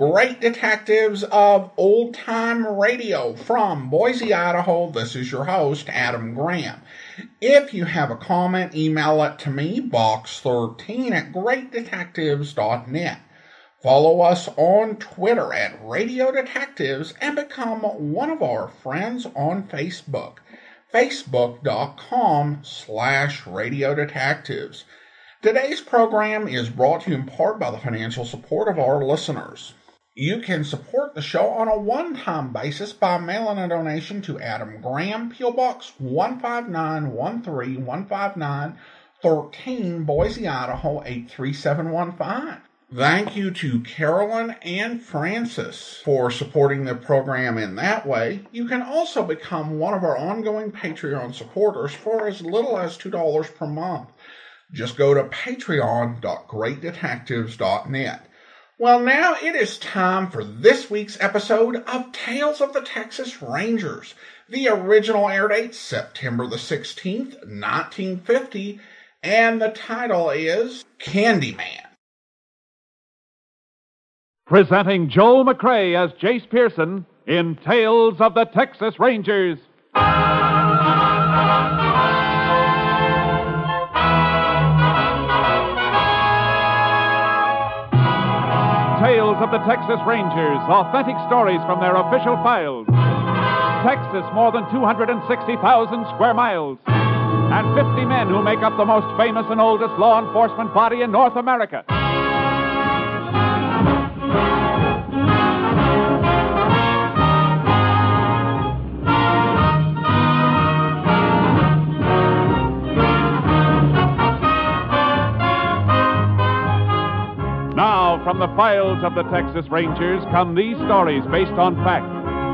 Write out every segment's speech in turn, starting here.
Great Detectives of Old Time Radio from Boise, Idaho. This is your host, Adam Graham. If you have a comment, email it to me, box13 at greatdetectives.net. Follow us on Twitter at Radio Detectives and become one of our friends on Facebook. Facebook.com slash Radio Detectives. Today's program is brought to you in part by the financial support of our listeners. You can support the show on a one-time basis by mailing a donation to Adam Graham, P.O. Box 15913 159 13, Boise, Idaho 83715. Thank you to Carolyn and Francis for supporting the program in that way. You can also become one of our ongoing Patreon supporters for as little as $2 per month. Just go to patreon.greatdetectives.net. Well, now it is time for this week's episode of Tales of the Texas Rangers. The original air date September the 16th, 1950, and the title is Candyman. Presenting Joel McCrea as Jace Pearson in Tales of the Texas Rangers. Of the Texas Rangers, authentic stories from their official files. Texas, more than 260,000 square miles. And 50 men who make up the most famous and oldest law enforcement body in North America. Files of the Texas Rangers come these stories based on fact.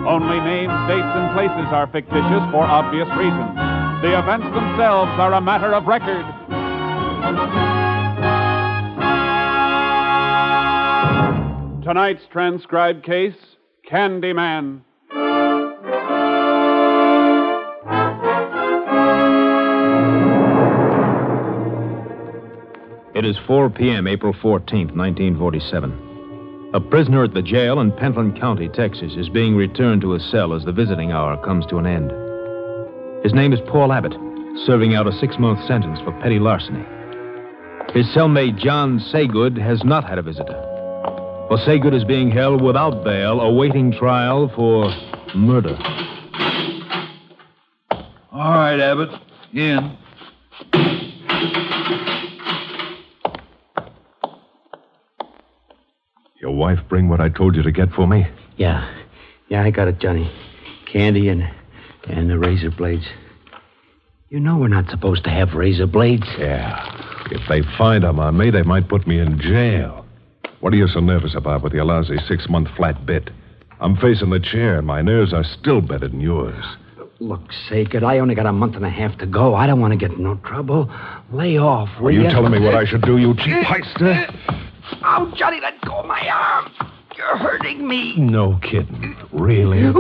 Only names, dates, and places are fictitious for obvious reasons. The events themselves are a matter of record. Tonight's transcribed case Candyman. It is 4 p.m., April 14, 1947. A prisoner at the jail in Pentland County, Texas, is being returned to his cell as the visiting hour comes to an end. His name is Paul Abbott, serving out a six month sentence for petty larceny. His cellmate, John Saygood, has not had a visitor. For Saygood is being held without bail, awaiting trial for murder. All right, Abbott. In. Your wife bring what I told you to get for me? Yeah. Yeah, I got it, Johnny. Candy and and the razor blades. You know we're not supposed to have razor blades. Yeah. If they find them on me, they might put me in jail. What are you so nervous about with your lousy six month flat bit? I'm facing the chair, and my nerves are still better than yours. Look, Saygood, I only got a month and a half to go. I don't want to get in no trouble. Lay off, will Are you telling me what I should do, you cheap heister? Oh, Johnny, let go of my arm. You're hurting me. No kidding. Really?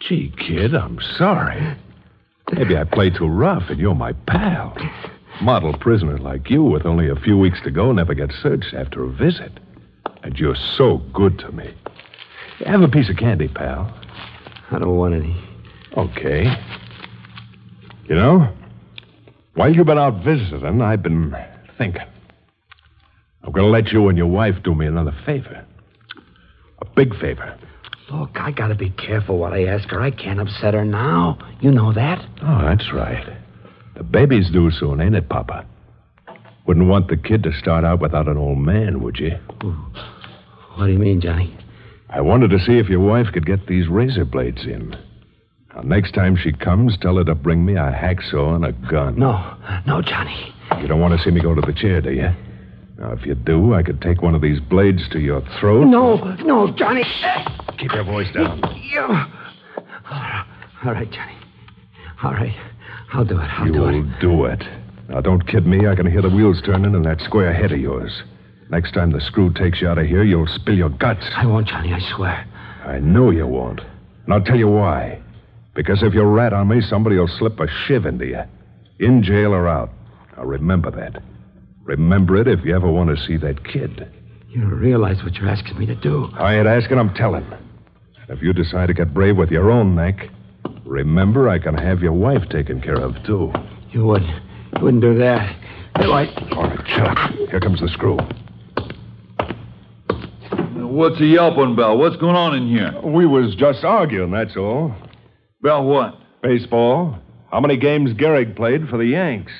Gee, kid, I'm sorry. Maybe I played too rough, and you're my pal. Model prisoner like you, with only a few weeks to go, never gets searched after a visit. And you're so good to me. Have a piece of candy, pal. I don't want any. Okay. You know, while you've been out visiting, I've been thinking. I'm going to let you and your wife do me another favor. A big favor. Look, I gotta be careful what I ask her. I can't upset her now. You know that. Oh, that's right. The baby's due soon, ain't it, Papa? Wouldn't want the kid to start out without an old man, would you? What do you mean, Johnny? I wanted to see if your wife could get these razor blades in. Now, next time she comes, tell her to bring me a hacksaw and a gun. No, no, Johnny. You don't want to see me go to the chair, do you? Now, if you do, I could take one of these blades to your throat. No, no, Johnny. Keep your voice down. You. All right, Johnny. All right. I'll do it. I'll do it. You'll do it. Now, don't kid me. I can hear the wheels turning in that square head of yours. Next time the screw takes you out of here, you'll spill your guts. I won't, Johnny, I swear. I know you won't. And I'll tell you why. Because if you rat on me, somebody will slip a shiv into you. In jail or out. Now, remember that. Remember it if you ever want to see that kid. You don't realize what you're asking me to do. I ain't asking, I'm telling. And if you decide to get brave with your own neck, remember I can have your wife taken care of, too. You wouldn't. You wouldn't do that. No, I. All right, shut up. Here comes the screw. What's he yelping about? What's going on in here? We was just arguing, that's all. About what? Baseball. How many games Gehrig played for the Yanks?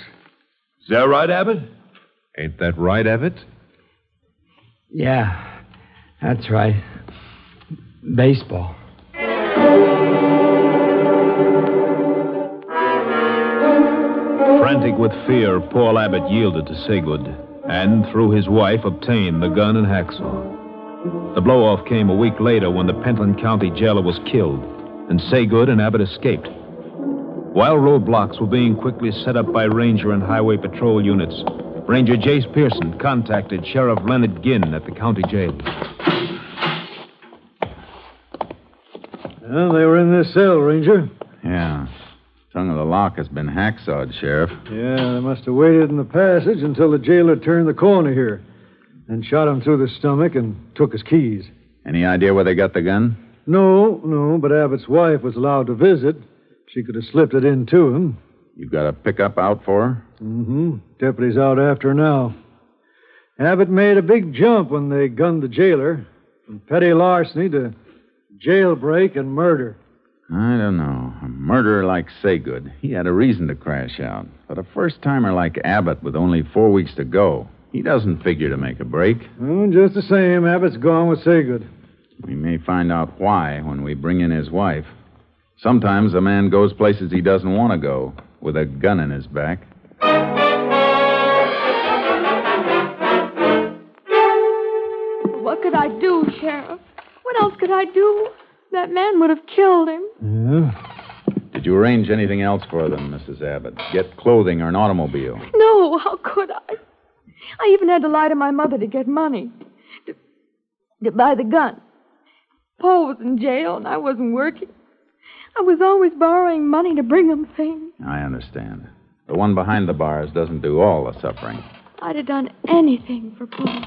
Is that right, Abbott? Ain't that right, Abbott? Yeah, that's right. Baseball. Frantic with fear, Paul Abbott yielded to Saygood and, through his wife, obtained the gun and hacksaw. The blow off came a week later when the Pentland County jailer was killed, and Saygood and Abbott escaped. While roadblocks were being quickly set up by Ranger and Highway Patrol units, Ranger Jace Pearson contacted Sheriff Leonard Ginn at the county jail. Well, they were in this cell, Ranger. Yeah. Tongue of the lock has been hacksawed, Sheriff. Yeah, they must have waited in the passage until the jailer turned the corner here. Then shot him through the stomach and took his keys. Any idea where they got the gun? No, no, but Abbott's wife was allowed to visit. She could have slipped it in to him. You got a pickup out for her? Mm-hmm. Deputy's out after her now. Abbott made a big jump when they gunned the jailer. From petty larceny to jailbreak and murder. I don't know. A murderer like Saygood, he had a reason to crash out. But a first timer like Abbott with only four weeks to go, he doesn't figure to make a break. Well, just the same, Abbott's gone with Saygood. We may find out why when we bring in his wife. Sometimes a man goes places he doesn't want to go with a gun in his back. What could I do, Sheriff? What else could I do? That man would have killed him. Yeah? Did you arrange anything else for them, Mrs. Abbott? Get clothing or an automobile? No, how could I? I even had to lie to my mother to get money. To, to buy the gun. Paul was in jail and I wasn't working. I was always borrowing money to bring him things. I understand. The one behind the bars doesn't do all the suffering. I'd have done anything for Paul.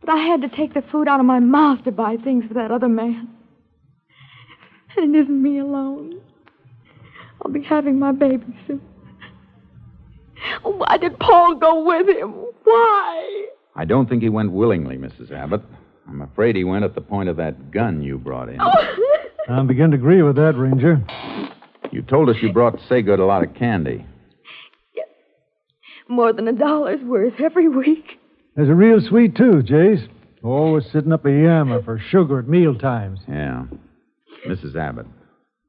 But I had to take the food out of my mouth to buy things for that other man. And it isn't me alone. I'll be having my baby soon. Why did Paul go with him? Why? I don't think he went willingly, Mrs. Abbott. I'm afraid he went at the point of that gun you brought in. Oh. I begin to agree with that, Ranger. You told us you brought Saygood a lot of candy. More than a dollar's worth every week. There's a real sweet, too, Jace. Always sitting up a yammer for sugar at meal times. Yeah. Mrs. Abbott,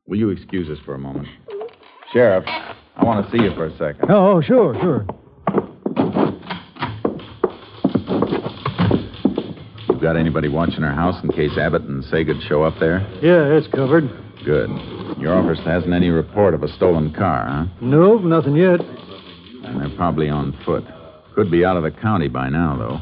will you excuse us for a moment? Sheriff, I want to see you for a second. Oh, sure, sure. Got anybody watching our house in case Abbott and Saygood show up there? Yeah, it's covered. Good. Your office hasn't any report of a stolen car, huh? No, nothing yet. And they're probably on foot. Could be out of the county by now, though.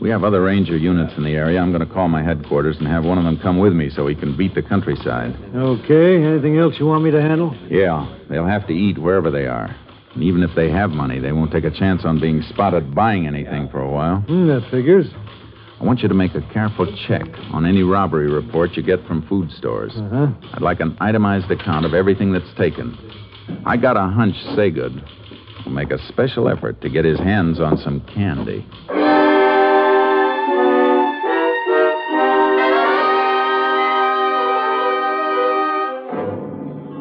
We have other ranger units in the area. I'm going to call my headquarters and have one of them come with me so he can beat the countryside. Okay, anything else you want me to handle? Yeah, they'll have to eat wherever they are. And even if they have money, they won't take a chance on being spotted buying anything for a while. Hmm, that figures. I want you to make a careful check on any robbery report you get from food stores. Uh-huh. I'd like an itemized account of everything that's taken. I got a hunch Saygood will make a special effort to get his hands on some candy.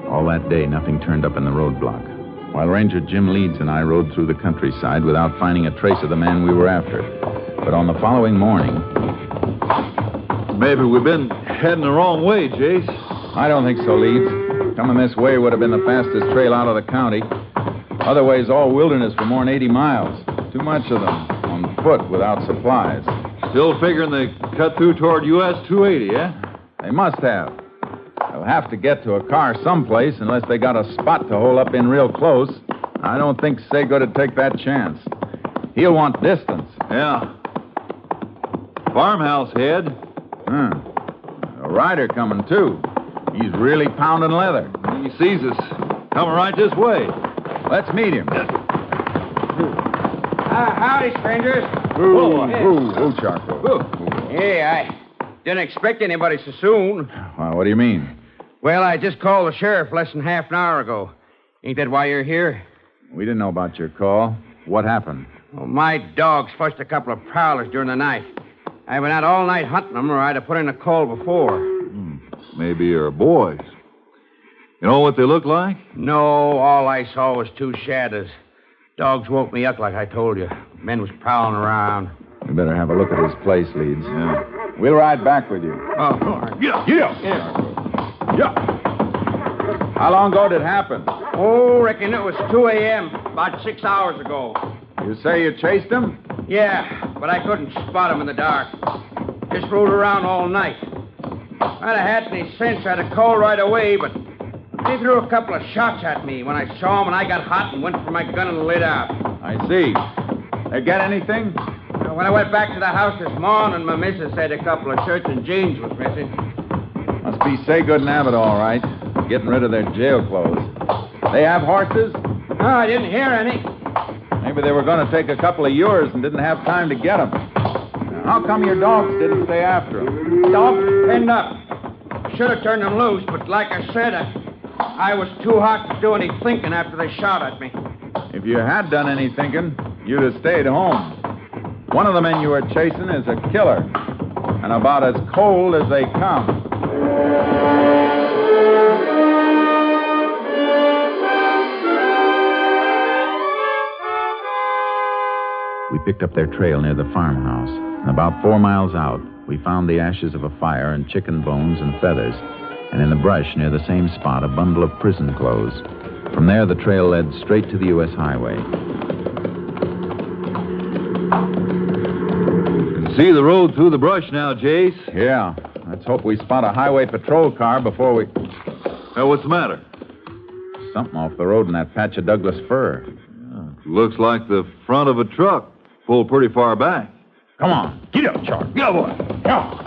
All that day, nothing turned up in the roadblock. While Ranger Jim Leeds and I rode through the countryside without finding a trace of the man we were after. But on the following morning, Maybe we've been heading the wrong way, Jace. I don't think so, Leeds. Coming this way would have been the fastest trail out of the county. Otherwise, all wilderness for more than 80 miles. Too much of them on foot without supplies. Still figuring they cut through toward US 280, eh? They must have. They'll have to get to a car someplace unless they got a spot to hole up in real close. I don't think Saygood would take that chance. He'll want distance. Yeah. Farmhouse head. Hmm. A rider coming, too. He's really pounding leather. He sees us. Coming right this way. Let's meet him. Uh, howdy, strangers. Whoa, whoa, whoa, Charcoal. Hey, I didn't expect anybody so soon. Well, what do you mean? Well, I just called the sheriff less than half an hour ago. Ain't that why you're here? We didn't know about your call. What happened? Well, my dogs flushed a couple of prowlers during the night. I've been out all night hunting them, or I'd have put in a call before. Hmm. Maybe you're boys. You know what they look like? No, all I saw was two shadows. Dogs woke me up like I told you. Men was prowling around. We better have a look at his place, Leeds. Yeah. We'll ride back with you. Oh, all right. Yeah. Yeah. Yeah. How long ago did it happen? Oh, reckon it was 2 a.m., about six hours ago. You say you chased them? Yeah, but I couldn't spot him in the dark. Just rode around all night. I'd have had any sense, I'd have called right away, but they threw a couple of shots at me when I saw him, and I got hot and went for my gun and lit out. I see. They get anything? When I went back to the house this morning, my missus said a couple of shirts and jeans was missing. Must be Saygood and Abbott, all right. Getting rid of their jail clothes. They have horses? No, I didn't hear any. Maybe they were going to take a couple of yours and didn't have time to get them. How come your dogs didn't stay after them? Dogs pinned up. Should have turned them loose, but like I said, I, I was too hot to do any thinking after they shot at me. If you had done any thinking, you'd have stayed home. One of the men you were chasing is a killer, and about as cold as they come. Picked up their trail near the farmhouse. And about four miles out, we found the ashes of a fire and chicken bones and feathers. And in the brush near the same spot, a bundle of prison clothes. From there, the trail led straight to the U.S. highway. Can see the road through the brush now, Jace. Yeah. Let's hope we spot a highway patrol car before we. Now, what's the matter? Something off the road in that patch of Douglas fir. Looks like the front of a truck pulled pretty far back. Come on. Get up, Charlie. Yeah, boy. Yeah.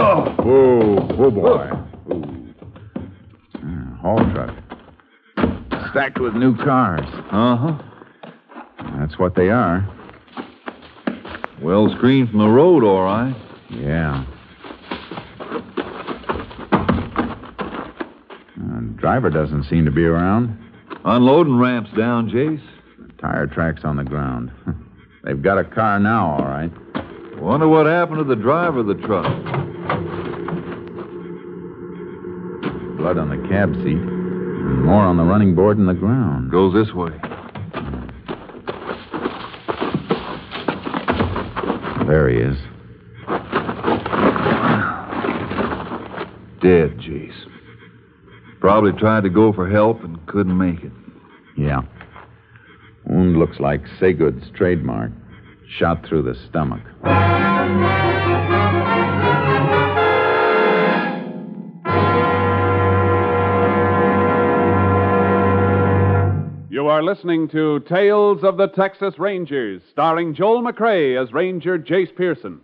Oh. Whoa, whoa, boy. Ooh. Haul truck. Stacked with new cars. Uh huh. That's what they are. Well screened from the road, all right. Yeah. Uh, driver doesn't seem to be around. Unloading ramps down, Jace. Tire tracks on the ground. They've got a car now, all right. Wonder what happened to the driver of the truck. Blood on the cab seat. And more on the running board and the ground. Goes this way. There he is. Dead, Jace. Probably tried to go for help and couldn't make it. Yeah. Wound looks like Saygood's trademark. Shot through the stomach. You are listening to Tales of the Texas Rangers, starring Joel McCrea as Ranger Jace Pearson.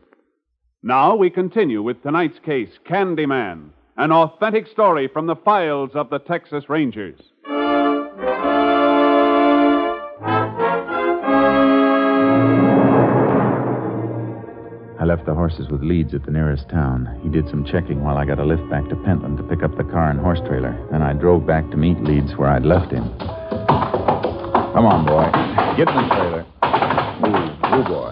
Now we continue with tonight's case, Candyman, an authentic story from the files of the Texas Rangers. I left the horses with Leeds at the nearest town. He did some checking while I got a lift back to Pentland to pick up the car and horse trailer. Then I drove back to meet Leeds where I'd left him. Come on, boy. Get in the trailer. Ooh, ooh, boy.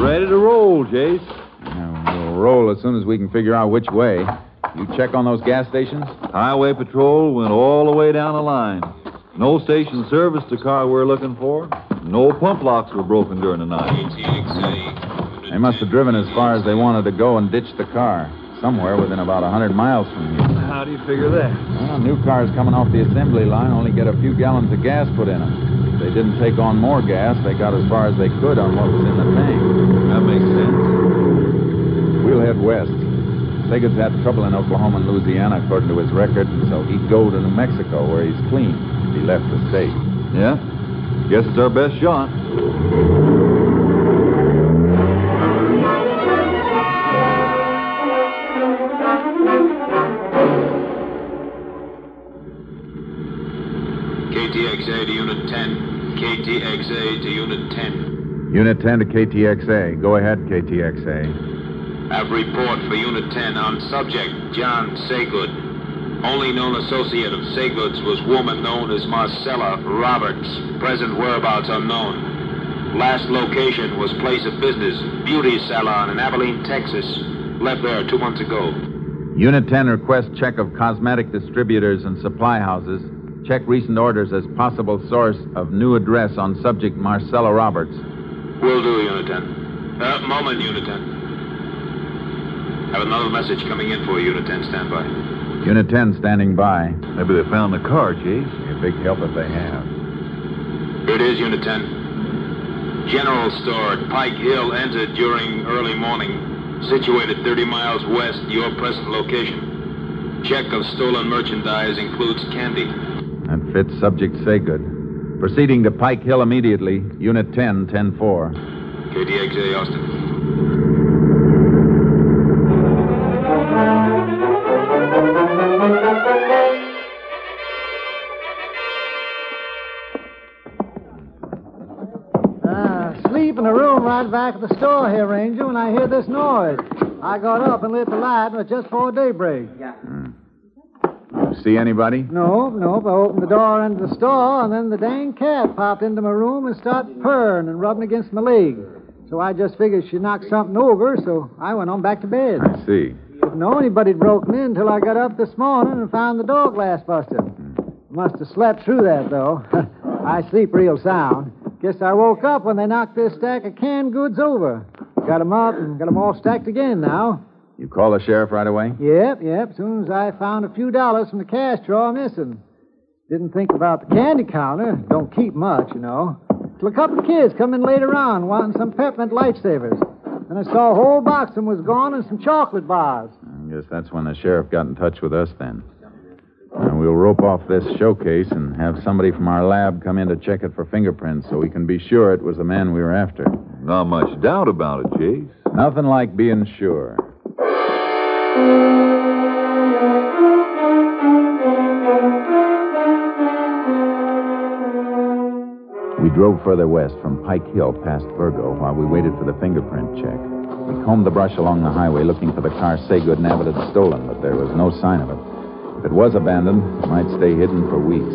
Ready to roll, Jace. Now, we'll roll as soon as we can figure out which way. You check on those gas stations? Highway patrol went all the way down the line. No station serviced the car we're looking for. No pump locks were broken during the night. They must have driven as far as they wanted to go and ditched the car. Somewhere within about a 100 miles from here. How do you figure that? Well, new cars coming off the assembly line only get a few gallons of gas put in them. If they didn't take on more gas, they got as far as they could on what was in the tank. That makes sense. We'll head west. Saygood's had trouble in Oklahoma and Louisiana, according to his record, so he'd go to New Mexico, where he's clean, if he left the state. Yeah? Guess it's our best shot. KTXA to Unit 10. KTXA to Unit 10. Unit 10 to KTXA. Go ahead, KTXA. Have report for Unit 10 on subject John Saygood. Only known associate of Saygood's was woman known as Marcella Roberts. Present whereabouts unknown. Last location was place of business, beauty salon in Abilene, Texas. Left there two months ago. Unit 10 request check of cosmetic distributors and supply houses. Check recent orders as possible source of new address on subject Marcella Roberts. Will do, Unit 10. Uh, moment, Unit 10. Have another message coming in for you, Unit 10. Stand by. Unit 10 standing by. Maybe they found the car. Be a big help if they have. Here it is, Unit 10. General store at Pike Hill entered during early morning. Situated 30 miles west, your present location. Check of stolen merchandise includes candy. That fits subject Saygood. Proceeding to Pike Hill immediately. Unit 10, 10 4. KTXA Austin. Here, Ranger, when I hear this noise. I got up and lit the light, and it was just before daybreak. Hmm. You see anybody? No, no, I opened the door into the store, and then the dang cat popped into my room and started purring and rubbing against my leg. So I just figured she knocked something over, so I went on back to bed. I see. Didn't know anybody'd broken in until I got up this morning and found the door glass busted. Must have slept through that, though. I sleep real sound. Guess I woke up when they knocked this stack of canned goods over. Got 'em up and got 'em all stacked again now. You call the sheriff right away? Yep, yep. As soon as I found a few dollars from the cash drawer missing. Didn't think about the candy counter. Don't keep much, you know. Till a couple of kids come in later on wanting some peppermint lifesavers. And I saw a whole box of them was gone and some chocolate bars. I guess that's when the sheriff got in touch with us then. And we'll rope off this showcase and have somebody from our lab come in to check it for fingerprints so we can be sure it was the man we were after. Not much doubt about it, Jace. Nothing like being sure. We drove further west from Pike Hill past Virgo while we waited for the fingerprint check. We combed the brush along the highway looking for the car Saygood and Abbott had stolen, but there was no sign of it. If it was abandoned, it might stay hidden for weeks.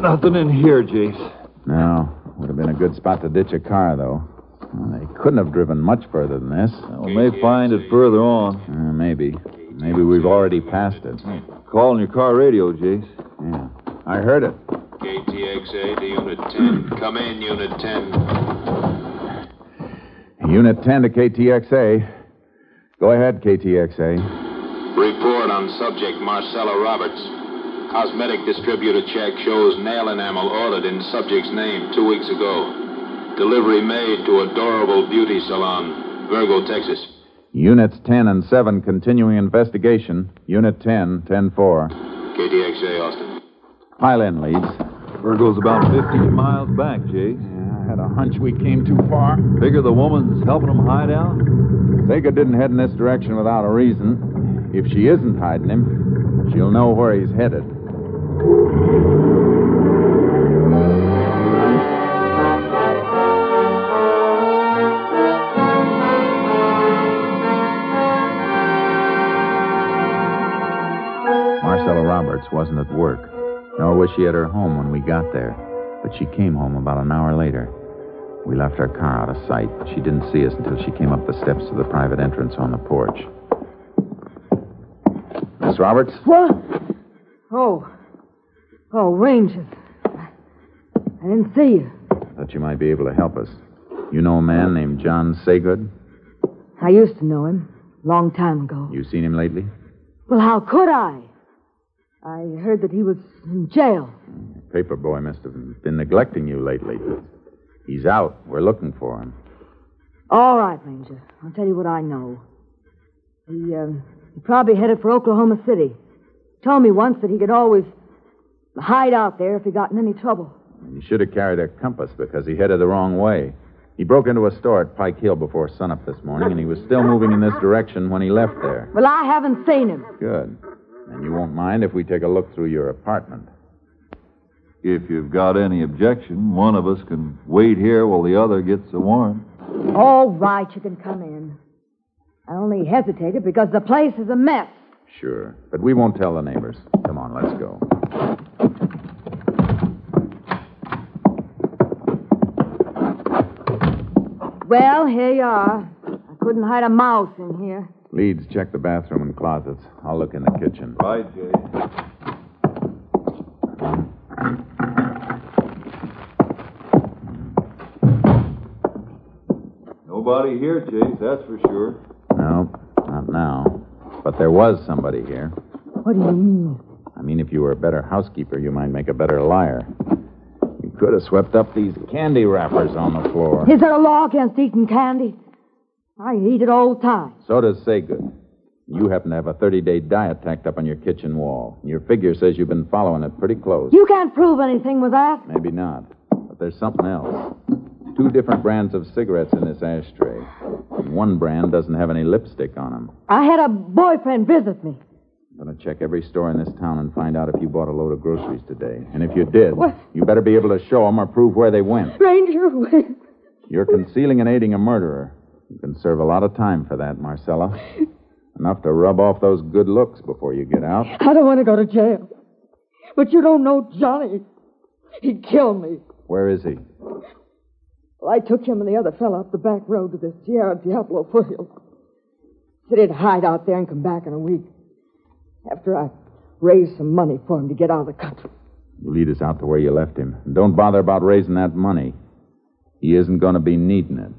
Nothing in here, Jace. No, would have been a good spot to ditch a car, though. Well, they couldn't have driven much further than this. We may find it further on. Uh, maybe. Maybe we've already passed it. Call on your car radio, Jace. Yeah. I heard it. KTXA to Unit 10. Come in, Unit 10. Unit 10 to KTXA. Go ahead, KTXA. Report on subject Marcella Roberts. Cosmetic distributor check shows nail enamel ordered in subject's name two weeks ago. Delivery made to Adorable Beauty Salon, Virgo, Texas. Units 10 and 7 continuing investigation. Unit 10, 10 4. KTXA Austin. Pile in, Leeds. Virgo's about 15 miles back, Jace. I had a hunch we came too far. Figure the woman's helping them hide out? Saygood didn't head in this direction without a reason. If she isn't hiding him, she'll know where he's headed. Marcella Roberts wasn't at work, nor was she at her home when we got there, but she came home about an hour later. We left our car out of sight, she didn't see us until she came up the steps to the private entrance on the porch. Miss Roberts? What? Oh. Oh, Ranger. I didn't see you. I Thought you might be able to help us. You know a man named John Saygood? I used to know him. Long time ago. You seen him lately? Well, how could I? I heard that he was in jail. Paper boy must have been neglecting you lately. He's out. We're looking for him. All right, Ranger. I'll tell you what I know. He, um, probably headed for Oklahoma City. Told me once that he could always hide out there if he got in any trouble. He should have carried a compass because he headed the wrong way. He broke into a store at Pike Hill before sunup this morning, and he was still moving in this direction when he left there. Well, I haven't seen him. Good. And you won't mind if we take a look through your apartment. If you've got any objection, one of us can wait here while the other gets a warrant. All right, you can come in. I only hesitated because the place is a mess. Sure. But we won't tell the neighbors. Come on, let's go. Well, here you are. I couldn't hide a mouse in here. Leeds, check the bathroom and closets. I'll look in the kitchen. Right, Jay. Nobody here, Jace, that's for sure. No, not now. But there was somebody here. What do you mean? I mean, if you were a better housekeeper, you might make a better liar. You could have swept up these candy wrappers on the floor. Is there a law against eating candy? I eat it all the time. So does Saygood. You happen to have a 30 day diet tacked up on your kitchen wall. Your figure says you've been following it pretty close. You can't prove anything with that. Maybe not. But there's something else. Two different brands of cigarettes in this ashtray. One brand doesn't have any lipstick on them. I had a boyfriend visit me. I'm going to check every store in this town and find out if you bought a load of groceries today. And if you did, What? you better be able to show them or prove where they went. Ranger, wait. You're concealing and aiding a murderer. You can serve a lot of time for that, Marcella. Enough to rub off those good looks before you get out. I don't want to go to jail. But you don't know Johnny. He'd kill me. Where is he? Well, I took him and the other fellow up the back road to the Sierra Diablo foothills. Said he'd hide out there and come back in a week. After I raised some money for him to get out of the country. Lead us out to where you left him. Don't bother about raising that money. He isn't going to be needing it.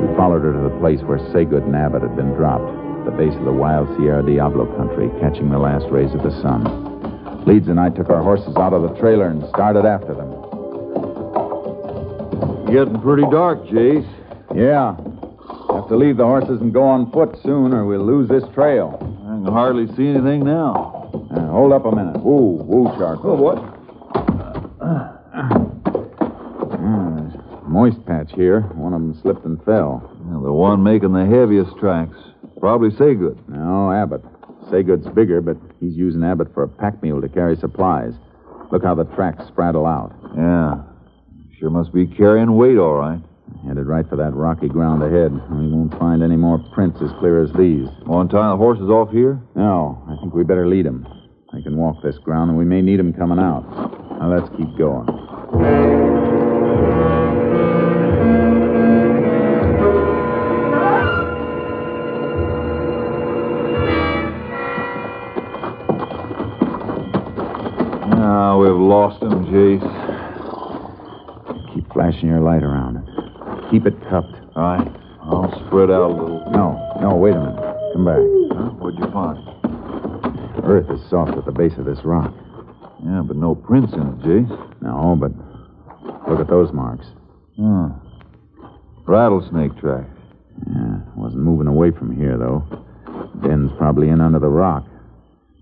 We followed her to the place where Saygood and Abbott had been dropped, the base of the wild Sierra Diablo country, catching the last rays of the sun. Leeds and I took our horses out of the trailer and started after them. Getting pretty dark, Jace. Yeah. Have to leave the horses and go on foot soon, or we'll lose this trail. I can hardly see anything now. Uh, hold up a minute. Woo, woo, Charcoal. Oh, what? Ah, moist patch here. One of them slipped and fell. Yeah, the one making the heaviest tracks. Probably Saygood. No, Abbott. Saygood's bigger, but he's using Abbott for a pack mule to carry supplies. Look how the tracks spraddle out. Yeah. Sure must be carrying weight, all right. Headed right for that rocky ground ahead. We won't find any more prints as clear as these. Want to tie the horses off here? No, I think we better lead them. They can walk this ground, and we may need them coming out. Now let's keep going. We've lost him, Jace. Keep flashing your light around. Keep it cupped. All right. I'll spread out a little. No, no, wait a minute. Come back. Huh? What'd you find? Earth is soft at the base of this rock. Yeah, but no prints in it, Jace. No, but look at those marks. Huh. Rattlesnake tracks. Yeah, wasn't moving away from here, though. Den's probably in under the rock.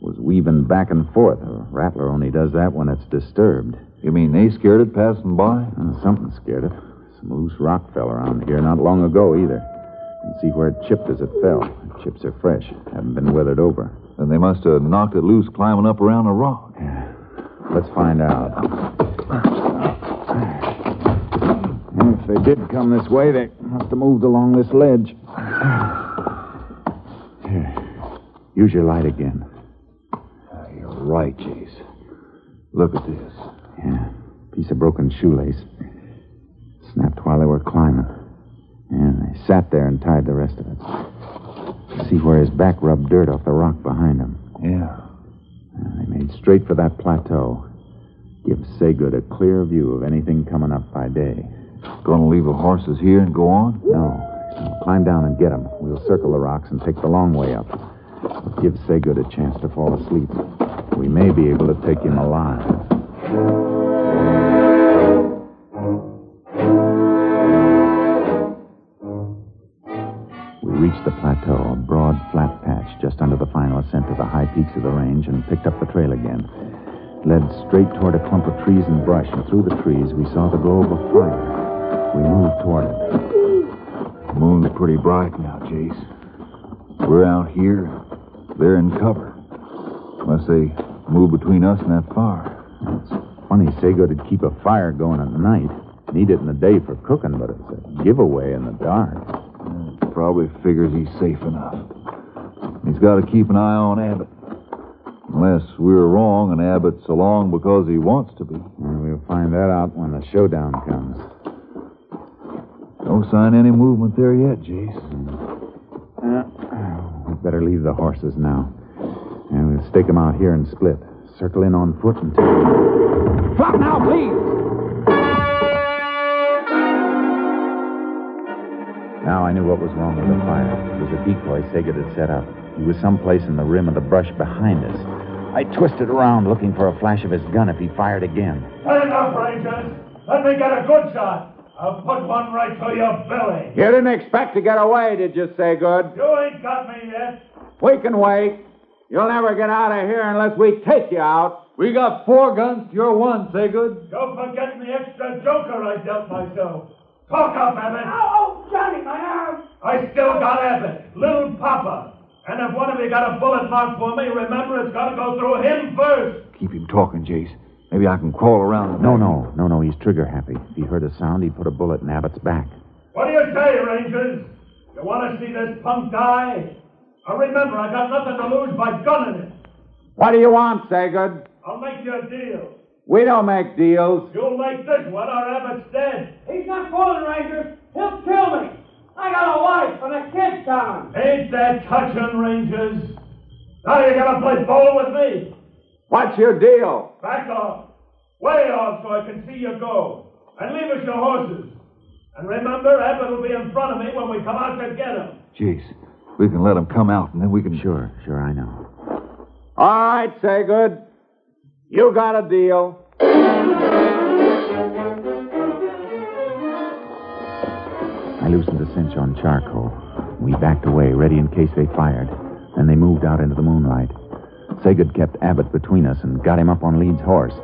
Was weaving back and forth. A rattler only does that when it's disturbed. You mean they scared it passing by? Uh, something scared it. Some loose rock fell around here not long ago either. You can see where it chipped as it fell. The chips are fresh, haven't been weathered over. Then they must have knocked it loose climbing up around a rock. Yeah. Let's find out. And if they did come this way, they must have moved along this ledge. Here. Use your light again. Right, Jace. Look at this. Yeah. Piece of broken shoelace. Snapped while they were climbing. And they sat there and tied the rest of it. See where his back rubbed dirt off the rock behind him. Yeah. And they made straight for that plateau. Give Saygood a clear view of anything coming up by day. Gonna leave the horses here and go on? No. Climb down and get him. We'll circle the rocks and take the long way up. Give Saygood a chance to fall asleep. We may be able to take him alive. We reached the plateau, a broad, flat patch just under the final ascent to the high peaks of the range, and picked up the trail again. Led straight toward a clump of trees and brush, and through the trees we saw the glow of fire. We moved toward it. The moon's pretty bright now, Jace. We're out here. They're in cover. Unless they move between us and that fire. It's funny would keep a fire going at night. Need it in the day for cooking, but it's a giveaway in the dark. Probably figures he's safe enough. He's got to keep an eye on Abbott. Unless we're wrong and Abbott's along because he wants to be. And we'll find that out when the showdown comes. No sign any movement there yet, Jace. Mm. We'd better leave the horses now. And we'll stake 'em out here and split. Circle in on foot until. Drop now, please. Now I knew what was wrong with the fire. It was a decoy Saygood had set up. He was someplace in the rim of the brush behind us. I twisted around looking for a flash of his gun if he fired again. Stand up, Rangers. Let me get a good shot. I'll put one right to your belly. You didn't expect to get away, did you, say, Good? You ain't got me yet. We can wait. You'll never get out of here unless we take you out. We got four guns. You're one, Saygood. Don't forget the extra joker I dealt myself. Talk up, Abbott. Oh, oh Johnny, my arm. I still got Abbott, little Papa. And if one of you got a bullet mark for me, remember it's got to go through him first. Keep him talking, Jace. Maybe I can crawl around. No, no, no, no. He's trigger happy. If he heard a sound, he'd put a bullet in Abbott's back. What do you say, Rangers? You want to see this punk die? Now remember, I got nothing to lose by gunning it. What do you want, Saygood? I'll make you a deal. We don't make deals. You'll make this one, or Abbott's dead. He's not fooling, Rangers. He'll kill me. I got a wife and a kid down. Ain't that touching, Rangers? Now you gotta play ball with me. What's your deal? Back off. Way off so I can see you go. And leave us your horses. And remember, Abbott will be in front of me when we come out to get him. Jace, we can let him come out, and then we can. Sure, sure, I know. All right, Saygood. You got a deal. I loosened the cinch on charcoal. We backed away, ready in case they fired. Then they moved out into the moonlight. Saygood kept Abbott between us and got him up on Leeds' horse.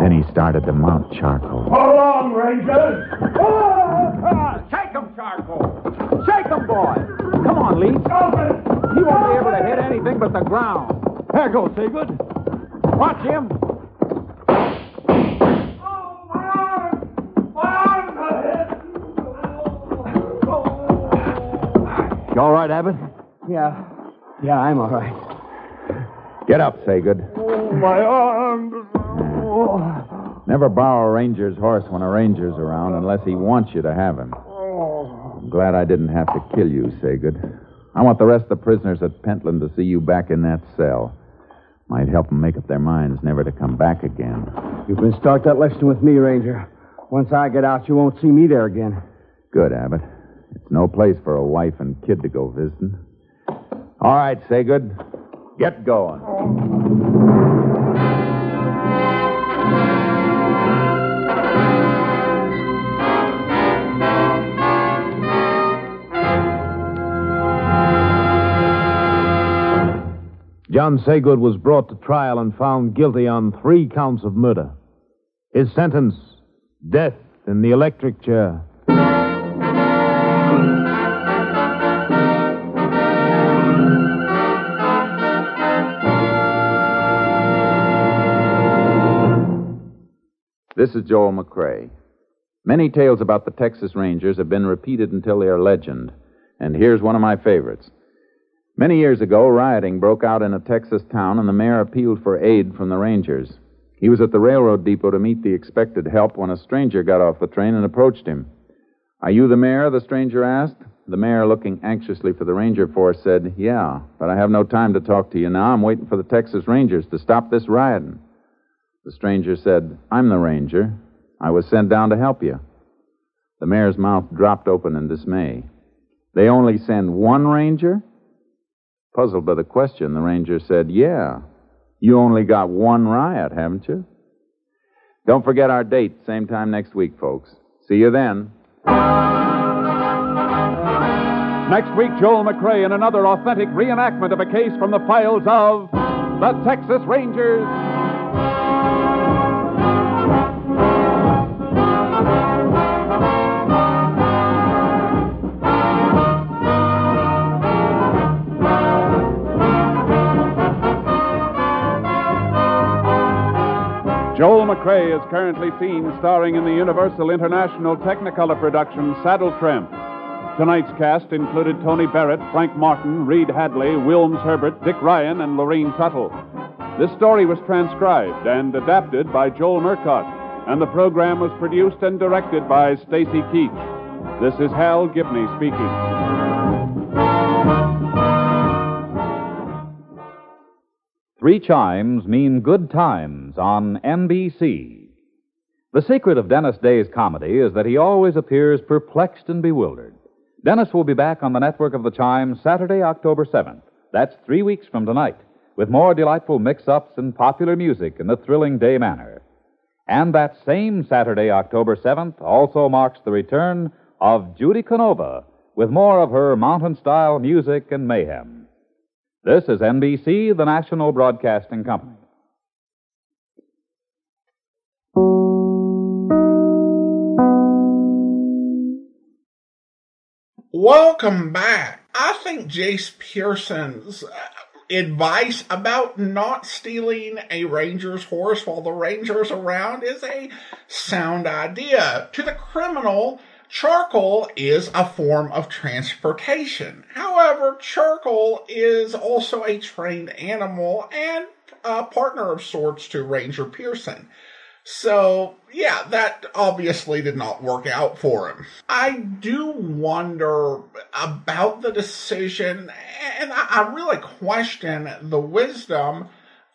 Then he started to mount charcoal. Hold on, Rangers. Shake him, Charcoal. Shake him, boy. Come on, Leeds. He won't be able to hit anything but the ground. There goes Saygood. Watch him. You all right, Abbott? Yeah. Yeah, I'm all right. Get up, Saygood. Oh, my arms. Never borrow a ranger's horse when a ranger's around unless he wants you to have him. Oh. I'm glad I didn't have to kill you, Saygood. I want the rest of the prisoners at Pentland to see you back in that cell. Might help them make up their minds never to come back again. You can start that lesson with me, Ranger. Once I get out, you won't see me there again. Good, Abbott. It's no place for a wife and kid to go visiting. All right, Saygood. Get going. John Saygood was brought to trial and found guilty on three counts of murder. His sentence death in the electric chair. This is Joel McCrea. Many tales about the Texas Rangers have been repeated until they are legend, and here's one of my favorites. Many years ago, rioting broke out in a Texas town, and the mayor appealed for aid from the Rangers. He was at the railroad depot to meet the expected help when a stranger got off the train and approached him. Are you the mayor? the stranger asked. The mayor, looking anxiously for the ranger force, said, Yeah, but I have no time to talk to you now. I'm waiting for the Texas Rangers to stop this rioting. The stranger said, I'm the ranger. I was sent down to help you. The mayor's mouth dropped open in dismay. They only send one ranger? Puzzled by the question, the ranger said, Yeah. You only got one riot, haven't you? Don't forget our date, same time next week, folks. See you then. Next week, Joel McCrea in another authentic reenactment of a case from the files of the Texas Rangers. Joel McCrea is currently seen starring in the Universal International Technicolor production Saddle Tramp. Tonight's cast included Tony Barrett, Frank Martin, Reed Hadley, Wilms Herbert, Dick Ryan, and Lorene Tuttle. This story was transcribed and adapted by Joel Murcott, and the program was produced and directed by Stacy Keach. This is Hal Gibney speaking. Three chimes mean good times on NBC. The secret of Dennis Day's comedy is that he always appears perplexed and bewildered. Dennis will be back on the network of the chimes Saturday, October 7th. That's three weeks from tonight, with more delightful mix ups and popular music in the thrilling day manner. And that same Saturday, October 7th, also marks the return of Judy Canova with more of her mountain style music and mayhem. This is NBC, the National Broadcasting Company. Welcome back. I think Jace Pearson's advice about not stealing a ranger's horse while the ranger's around is a sound idea. To the criminal, charcoal is a form of transportation. However, charcoal is also a trained animal and a partner of sorts to Ranger Pearson. So, yeah, that obviously did not work out for him. I do wonder about the decision, and I really question the wisdom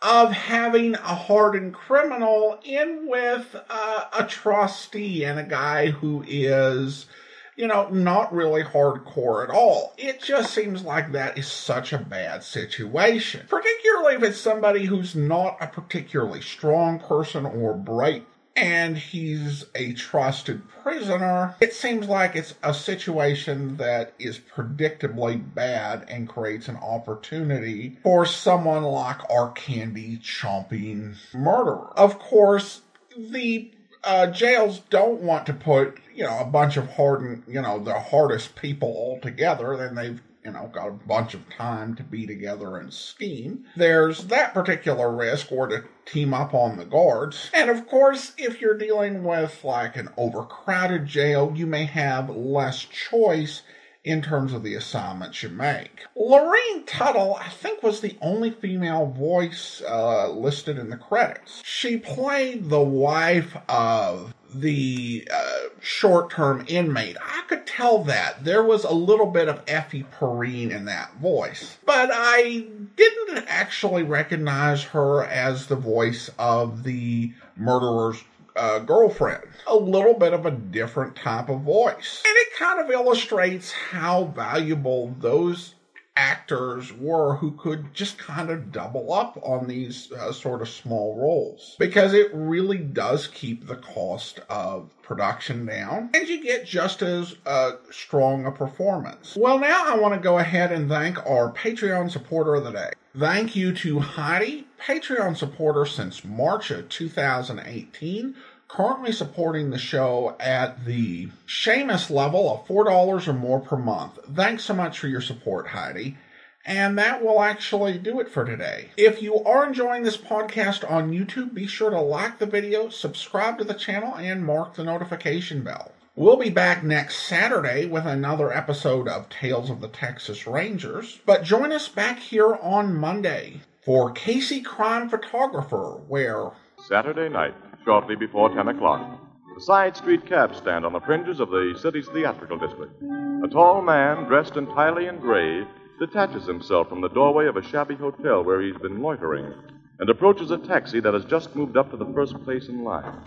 of having a hardened criminal in with uh, a trustee and a guy who is, you know, not really hardcore at all. It just seems like that is such a bad situation, particularly if it's somebody who's not a particularly strong person or bright and he's a trusted prisoner, it seems like it's a situation that is predictably bad and creates an opportunity for someone like our candy chomping murderer. Of course, the uh, jails don't want to put, you know, a bunch of hardened, you know, the hardest people all together, then they've you know, got a bunch of time to be together and scheme. There's that particular risk or to team up on the guards. And of course, if you're dealing with like an overcrowded jail, you may have less choice in terms of the assignments you make. Lorene Tuttle, I think, was the only female voice uh, listed in the credits. She played the wife of the uh, short term inmate. I could tell that. There was a little bit of Effie Perrine in that voice. But I didn't actually recognize her as the voice of the murderer's uh, girlfriend. A little bit of a different type of voice. And it kind of illustrates how valuable those actors were who could just kind of double up on these uh, sort of small roles because it really does keep the cost of production down and you get just as uh, strong a performance. Well, now I want to go ahead and thank our Patreon supporter of the day. Thank you to Heidi, Patreon supporter since March of 2018 currently supporting the show at the Seamus level of $4 or more per month. Thanks so much for your support, Heidi. And that will actually do it for today. If you are enjoying this podcast on YouTube, be sure to like the video, subscribe to the channel, and mark the notification bell. We'll be back next Saturday with another episode of Tales of the Texas Rangers, but join us back here on Monday for Casey Crime Photographer, where Saturday night, shortly before 10 o'clock. The side street cab stand on the fringes of the city's theatrical district. A tall man, dressed entirely in gray, detaches himself from the doorway of a shabby hotel where he's been loitering and approaches a taxi that has just moved up to the first place in line.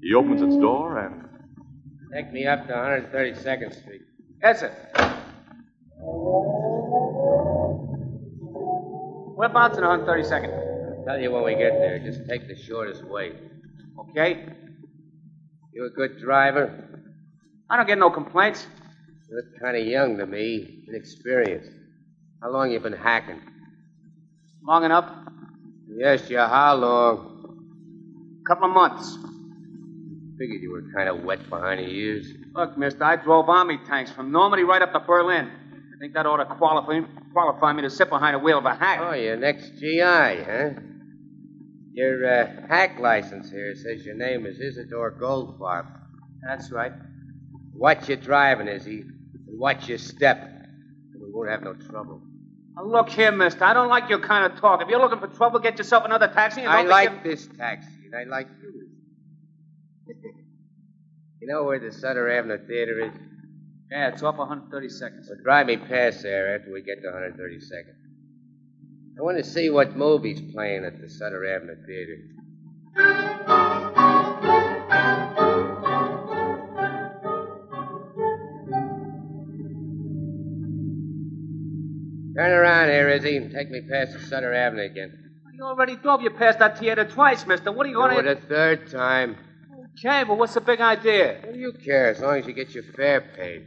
He opens its door and. Take me up to 132nd Street. Yes, sir. Whereabouts in 132nd? I'll tell you when we get there. Just take the shortest way. Okay. You're a good driver? I don't get no complaints. You look kind of young to me, inexperienced. How long you been hacking? Long enough? Yes, you. How long? A couple of months. Figured you were kind of wet behind the ears. Look, mister, I drove army tanks from Normandy right up to Berlin. I think that ought to qualify, qualify me to sit behind the wheel of a hack. Oh, you're next GI, huh? Your uh, hack license here says your name is Isidore Goldfarb. That's right. Watch your driving, Izzy. And watch your step. And we won't have no trouble. Now, look here, mister. I don't like your kind of talk. If you're looking for trouble, get yourself another taxi and I like this taxi, and I like you. you know where the Sutter Avenue Theater is? Yeah, it's off 132nd. Well, drive me past there after we get to 132nd. I want to see what movie's playing at the Sutter Avenue Theater. Turn around here, Izzy, and take me past the Sutter Avenue again. You already drove you past that theater twice, mister. What are you going to... For to... the third time. Okay, but what's the big idea? What do you care as long as you get your fare paid?